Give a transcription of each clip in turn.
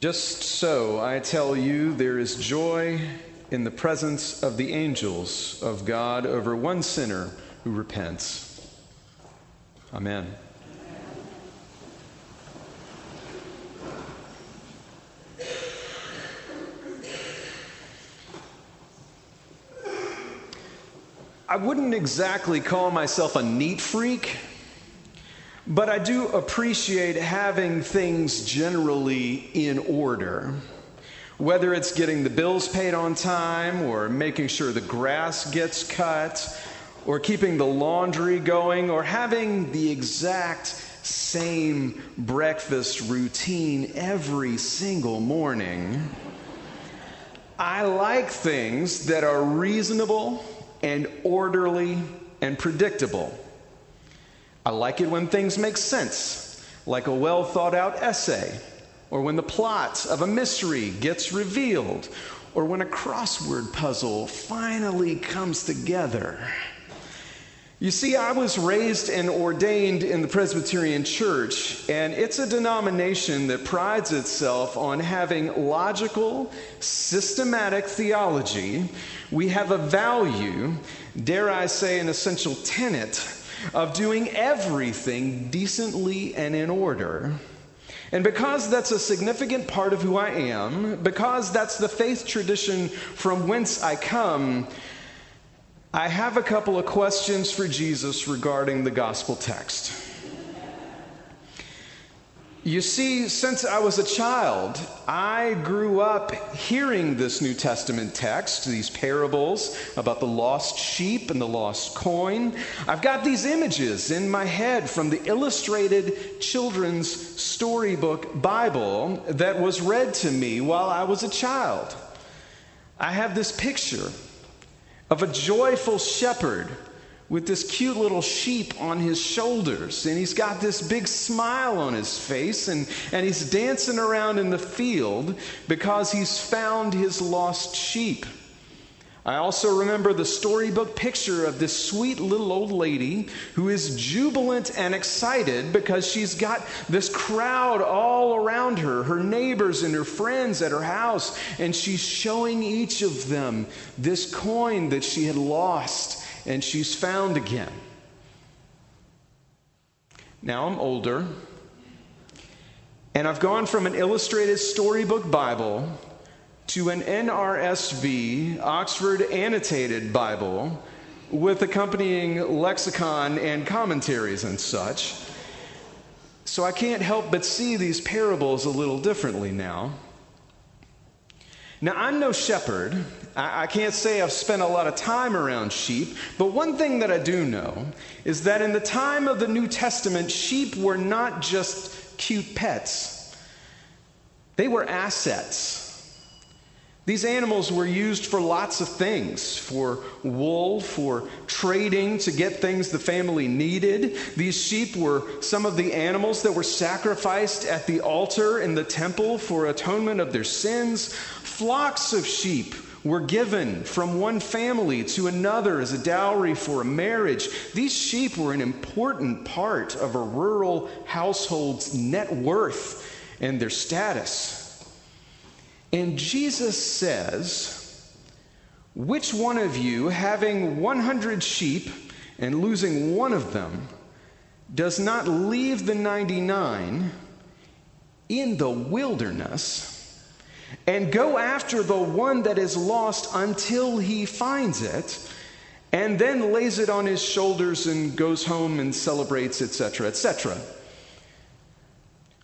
Just so I tell you, there is joy in the presence of the angels of God over one sinner who repents. Amen. I wouldn't exactly call myself a neat freak, but I do appreciate having things generally in order. Whether it's getting the bills paid on time, or making sure the grass gets cut, or keeping the laundry going, or having the exact same breakfast routine every single morning. I like things that are reasonable and orderly and predictable. I like it when things make sense, like a well thought out essay, or when the plot of a mystery gets revealed, or when a crossword puzzle finally comes together. You see, I was raised and ordained in the Presbyterian Church, and it's a denomination that prides itself on having logical, systematic theology. We have a value, dare I say, an essential tenet of doing everything decently and in order. And because that's a significant part of who I am, because that's the faith tradition from whence I come, I have a couple of questions for Jesus regarding the gospel text. You see, since I was a child, I grew up hearing this New Testament text, these parables about the lost sheep and the lost coin. I've got these images in my head from the illustrated children's storybook Bible that was read to me while I was a child. I have this picture of a joyful shepherd with this cute little sheep on his shoulders. And he's got this big smile on his face, and, and he's dancing around in the field because he's found his lost sheep. I also remember the storybook picture of this sweet little old lady who is jubilant and excited because she's got this crowd all around her, her neighbors and her friends at her house, and she's showing each of them this coin that she had lost and she's found again. Now I'm older, and I've gone from an illustrated storybook Bible to an NRSV, Oxford Annotated Bible, with accompanying lexicon and commentaries and such. So I can't help but see these parables a little differently now. Now, I'm no shepherd. I, I, can't say I've spent a lot of time around sheep, but one thing that I do know is that in the time of the New Testament, sheep were not just cute pets, they were assets. These animals were used for lots of things for wool, for trading to get things the family needed. These sheep were some of the animals that were sacrificed at the altar in the temple for atonement of their sins. Flocks of sheep were given from one family to another as a dowry for a marriage. These sheep were an important part of a rural household's net worth and their status. And Jesus says, Which one of you, having 100 sheep and losing one of them, does not leave the 99 in the wilderness and go after the one that is lost until he finds it? and then lays it on his shoulders and goes home and celebrates, etc., etc.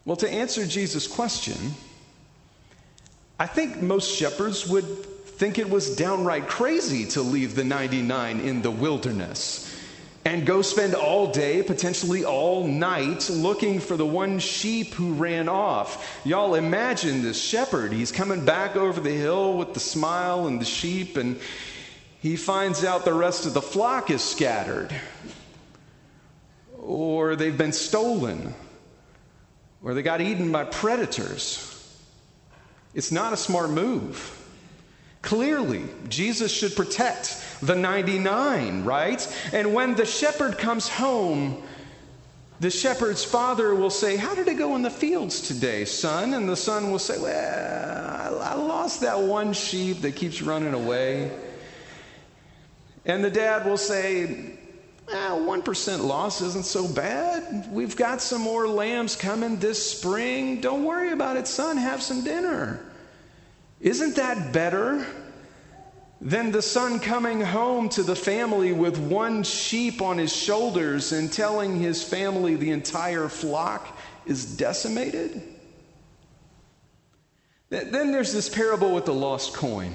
Well, to answer Jesus' question, I think most shepherds would think it was downright crazy to leave the 99 in the wilderness and go spend all day, potentially all night, looking for the one sheep who ran off. Y'all imagine this shepherd. He's coming back over the hill with the smile and the sheep, and he finds out the rest of the flock is scattered, or they've been stolen, or they got eaten by predators. It's not a smart move. Clearly, Jesus should protect the 99, right? And when the shepherd comes home, The shepherd's father will say, How did it go in the fields today, son? And the son will say, Well, I lost that one sheep that keeps running away. And the dad will say, ah, 1% loss isn't so bad. We've got some more lambs coming this spring. Don't worry about it, son. Have some dinner. Isn't that better than the son coming home to the family with one sheep on his shoulders and telling his family the entire flock is decimated? Then there's this parable with the lost coin.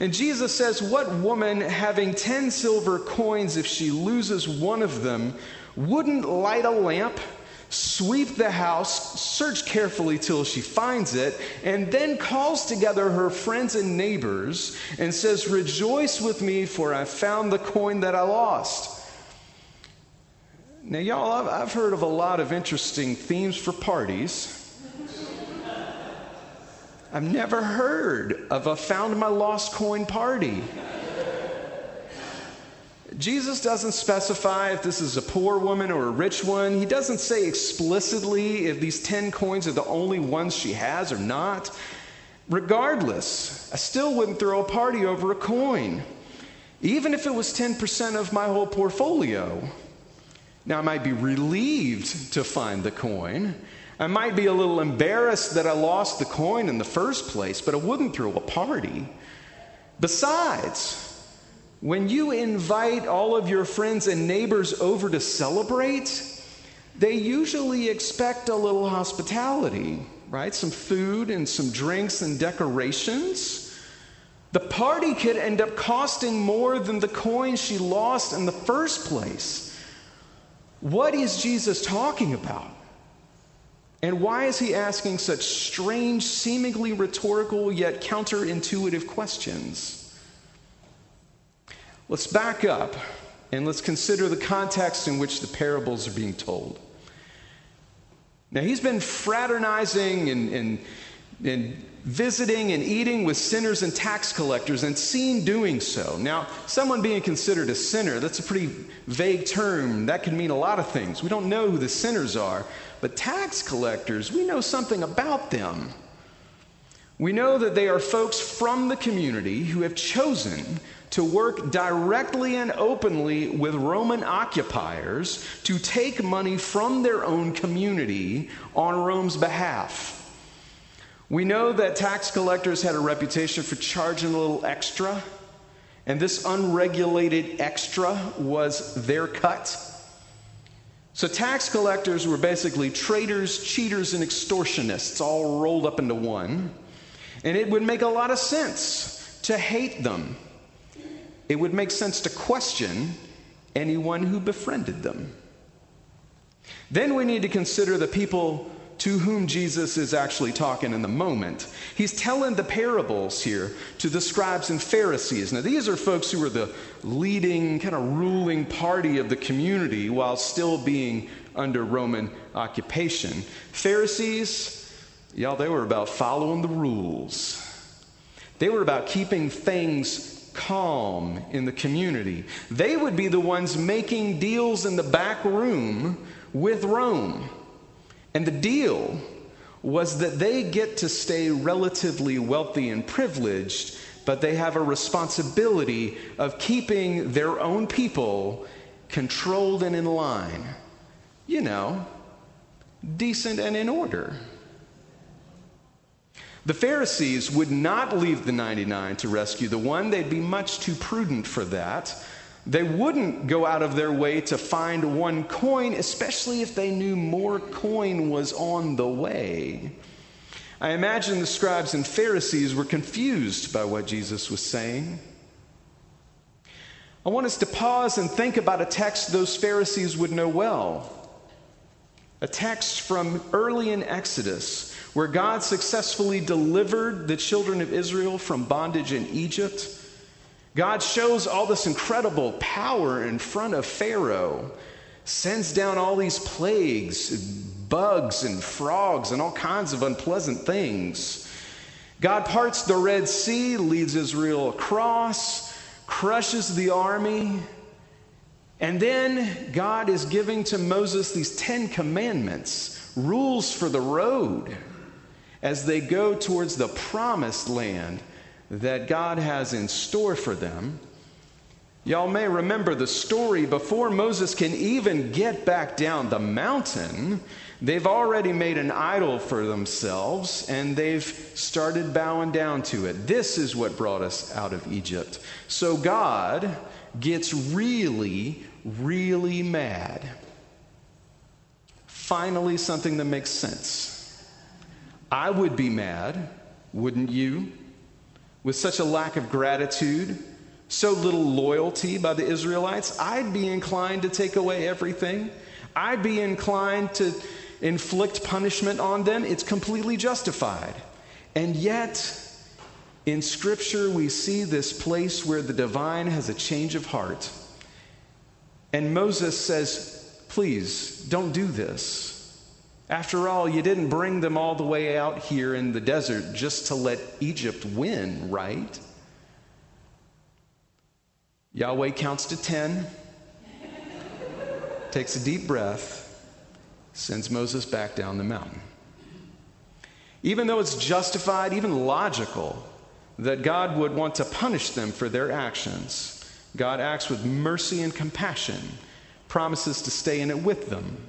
And Jesus says, What woman having 10 silver coins, if she loses one of them, wouldn't light a lamp, sweep the house, search carefully till she finds it, and then calls together her friends and neighbors and says, Rejoice with me, for I found the coin that I lost. Now, y'all, I've, I've heard of a lot of interesting themes for parties. I've never heard of a found my lost coin party. Jesus doesn't specify if this is a poor woman or a rich one. He doesn't say explicitly if these 10 coins are the only ones she has or not. Regardless, I still wouldn't throw a party over a coin, even if it was 10% of my whole portfolio. Now, I might be relieved to find the coin. I might be a little embarrassed that I lost the coin in the first place, but I wouldn't throw a party. Besides, when you invite all of your friends and neighbors over to celebrate, they usually expect a little hospitality, right? Some food and some drinks and decorations. The party could end up costing more than the coin she lost in the first place. What is Jesus talking about? And why is he asking such strange, seemingly rhetorical, yet counterintuitive questions? Let's back up and let's consider the context in which the parables are being told. Now, he's been fraternizing and, and, and visiting and eating with sinners and tax collectors and seen doing so. Now, someone being considered a sinner, that's a pretty vague term. That can mean a lot of things. We don't know who the sinners are, but tax collectors, we know something about them. We know that they are folks from the community who have chosen to work directly and openly with Roman occupiers to take money from their own community on Rome's behalf. We know that tax collectors had a reputation for charging a little extra, and this unregulated extra was their cut. So, tax collectors were basically traitors, cheaters, and extortionists all rolled up into one. And it would make a lot of sense to hate them it would make sense to question anyone who befriended them. Then we need to consider the people to whom Jesus is actually talking in the moment. He's telling the parables here to the scribes and Pharisees. Now, these are folks who are the leading, kind of ruling party of the community while still being under Roman occupation. Pharisees, y'all, they were about following the rules, they were about keeping things calm in the community. They would be the ones making deals in the back room with Rome. And the deal was that they get to stay relatively wealthy and privileged, but they have a responsibility of keeping their own people controlled and in line. You know, decent and in order. The Pharisees would not leave the 99 to rescue the one. They'd be much too prudent for that. They wouldn't go out of their way to find one coin, especially if they knew more coin was on the way. I imagine the scribes and Pharisees were confused by what Jesus was saying. I want us to pause and think about a text those Pharisees would know well. A text from early in Exodus where God successfully delivered the children of Israel from bondage in Egypt. God shows all this incredible power in front of Pharaoh, sends down all these plagues, bugs and frogs, and all kinds of unpleasant things. God parts the Red Sea, leads Israel across, crushes the army, And then God is giving to Moses these Ten Commandments, rules for the road as they go towards the promised land that God has in store for them. Y'all may remember the story before Moses can even get back down the mountain. They've already made an idol for themselves and they've started bowing down to it. This is what brought us out of Egypt. So God gets really, really mad. Finally, something that makes sense. I would be mad, wouldn't you? With such a lack of gratitude, so little loyalty by the Israelites, I'd be inclined to take away everything. I'd be inclined to inflict punishment on them. It's completely justified. And yet, in Scripture, we see this place where the divine has a change of heart. And Moses says, Please, don't do this. After all, you didn't bring them all the way out here in the desert just to let Egypt win, right? Yahweh counts to 10, takes a deep breath, sends Moses back down the mountain. Even though it's justified, even logical, that God would want to punish them for their actions, God acts with mercy and compassion, promises to stay in it with them.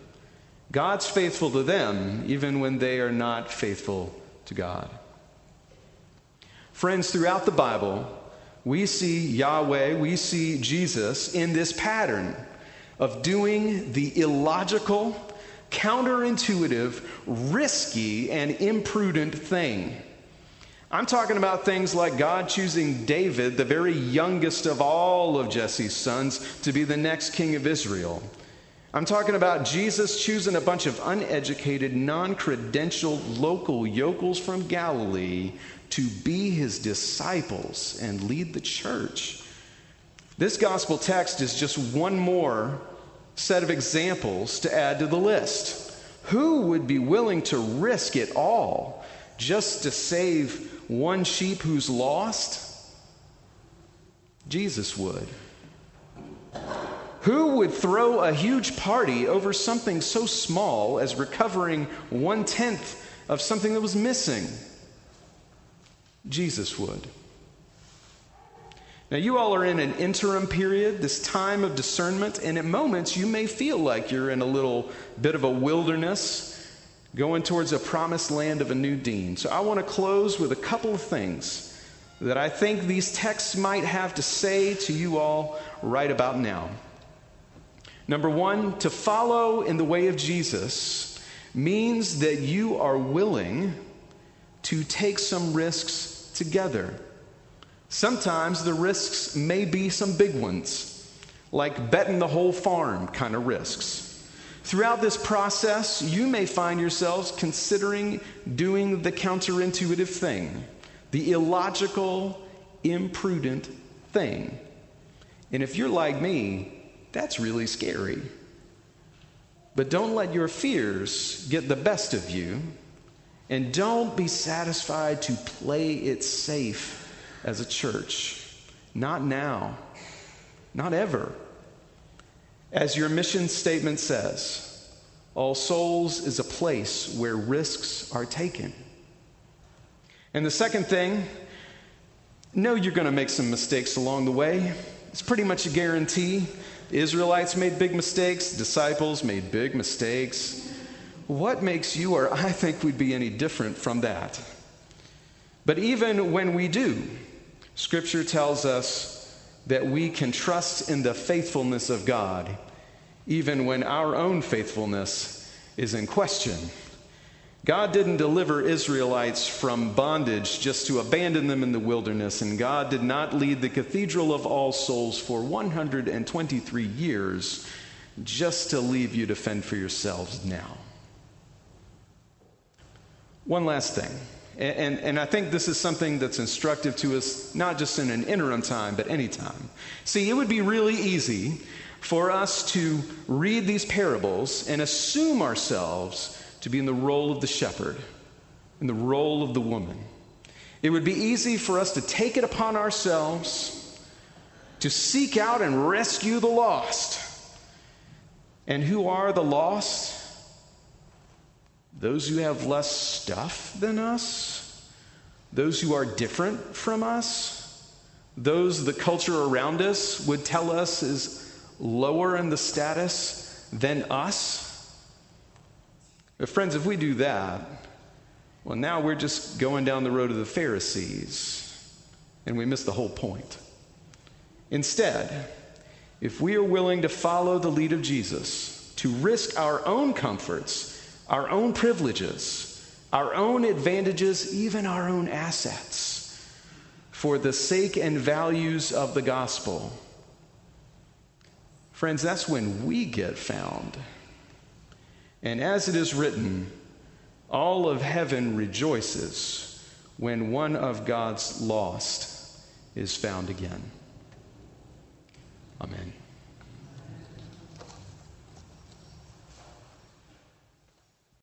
God's faithful to them even when they are not faithful to God. Friends, throughout the Bible, we see Yahweh, we see Jesus in this pattern of doing the illogical, counterintuitive, risky, and imprudent thing. I'm talking about things like God choosing David, the very youngest of all of Jesse's sons, to be the next king of Israel. I'm talking about Jesus choosing a bunch of uneducated, non credentialed local yokels from Galilee to be his disciples and lead the church. This gospel text is just one more set of examples to add to the list. Who would be willing to risk it all just to save one sheep who's lost? Jesus would. Who would throw a huge party over something so small as recovering one tenth of something that was missing? Jesus would. Now, you all are in an interim period, this time of discernment, and at moments you may feel like you're in a little bit of a wilderness going towards a promised land of a new dean. So, I want to close with a couple of things that I think these texts might have to say to you all right about now. Number one, to follow in the way of Jesus means that you are willing to take some risks together. Sometimes the risks may be some big ones, like betting the whole farm kind of risks. Throughout this process, you may find yourselves considering doing the counterintuitive thing, the illogical, imprudent thing. And if you're like me, that's really scary. But don't let your fears get the best of you, and don't be satisfied to play it safe as a church. Not now, not ever. As your mission statement says, All Souls is a place where risks are taken. And the second thing, know you're going to make some mistakes along the way. It's pretty much a guarantee. Israelites made big mistakes, disciples made big mistakes. What makes you or I think we'd be any different from that? But even when we do, Scripture tells us that we can trust in the faithfulness of God, even when our own faithfulness is in question. God didn't deliver Israelites from bondage just to abandon them in the wilderness, and God did not lead the Cathedral of All Souls for 123 years just to leave you to fend for yourselves now. One last thing, and, and, and, I think this is something that's instructive to us, not just in an interim time, but any time. See, it would be really easy for us to read these parables and assume ourselves to be in the role of the shepherd, in the role of the woman. It would be easy for us to take it upon ourselves to seek out and rescue the lost, And who are the lost? Those who have less stuff than us? Those who are different from us? Those the culture around us would tell us is lower in the status than us? But friends, if we do that, well, now we're just going down the road of the Pharisees, and we miss the whole point. Instead, if we are willing to follow the lead of Jesus, to risk our own comforts, our own privileges, our own advantages, even our own assets, for the sake and values of the gospel, friends, that's when we get found. And as it is written, all of heaven rejoices when one of God's lost is found again. Amen.